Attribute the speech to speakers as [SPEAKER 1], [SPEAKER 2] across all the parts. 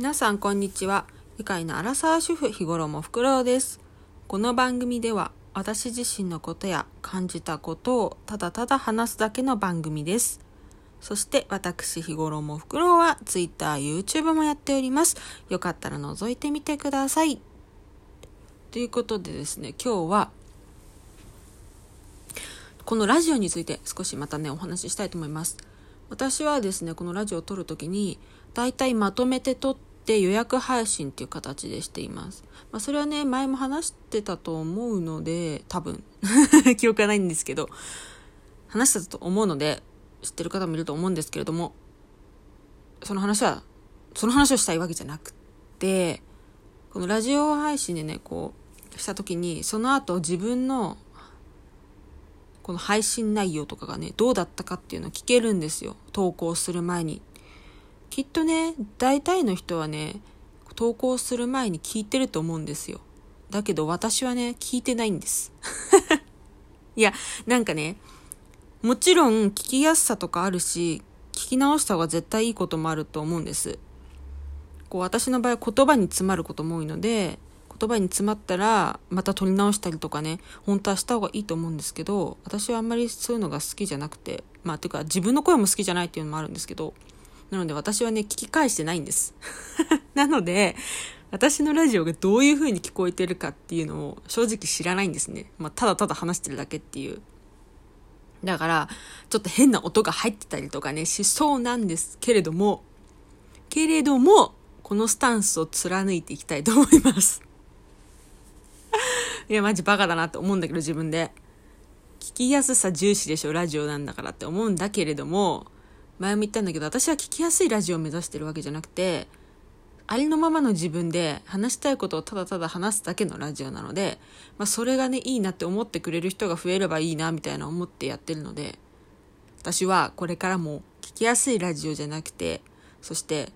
[SPEAKER 1] 皆さんこんにちは。愉快なアラサー主婦日頃もフクロウです。この番組では私自身のことや感じたことをただただ話すだけの番組です。そして私日頃もフクロウは Twitter、YouTube もやっております。よかったら覗いてみてください。ということでですね、今日はこのラジオについて少しまたねお話ししたいと思います。私はですねこのラジオを撮るときにだいたいまとめて撮って予約配信っていう形でしています、まあ、それはね前も話してたと思うので多分 記憶がないんですけど話したと思うので知ってる方もいると思うんですけれどもその話はその話をしたいわけじゃなくてこのラジオ配信でねこうした時にその後自分のこの配信内容とかがね、どうだったかっていうのを聞けるんですよ。投稿する前に。きっとね、大体の人はね、投稿する前に聞いてると思うんですよ。だけど私はね、聞いてないんです。いや、なんかね、もちろん聞きやすさとかあるし、聞き直した方が絶対いいこともあると思うんです。こう私の場合は言葉に詰まることも多いので、言葉に詰まったらまた取り直したりとかね本当はした方がいいと思うんですけど私はあんまりそういうのが好きじゃなくてまあていうか自分の声も好きじゃないっていうのもあるんですけどなので私はね聞き返してないんです。なので私のラジオがどういう風に聞こえてるかっていうのを正直知らないんですね、まあ、ただただ話してるだけっていう。だからちょっと変な音が入ってたりとかねしそうなんですけれどもけれどもこのスタンスを貫いていきたいと思います。いや、マジバカだなって思うんだけど、自分で。聞きやすさ重視でしょ、ラジオなんだからって思うんだけれども、前も言ったんだけど、私は聞きやすいラジオを目指してるわけじゃなくて、ありのままの自分で話したいことをただただ話すだけのラジオなので、まあ、それがね、いいなって思ってくれる人が増えればいいな、みたいな思ってやってるので、私はこれからも聞きやすいラジオじゃなくて、そして、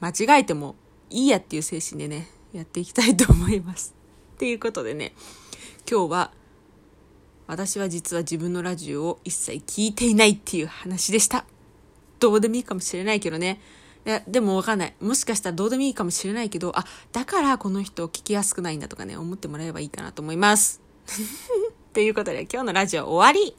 [SPEAKER 1] 間違えてもいいやっていう精神でね、やっていきたいと思います。っていうことでね、今日は、私は実は自分のラジオを一切聞いていないっていう話でした。どうでもいいかもしれないけどね。いや、でもわかんない。もしかしたらどうでもいいかもしれないけど、あ、だからこの人聞きやすくないんだとかね、思ってもらえばいいかなと思います。ということで今日のラジオ終わり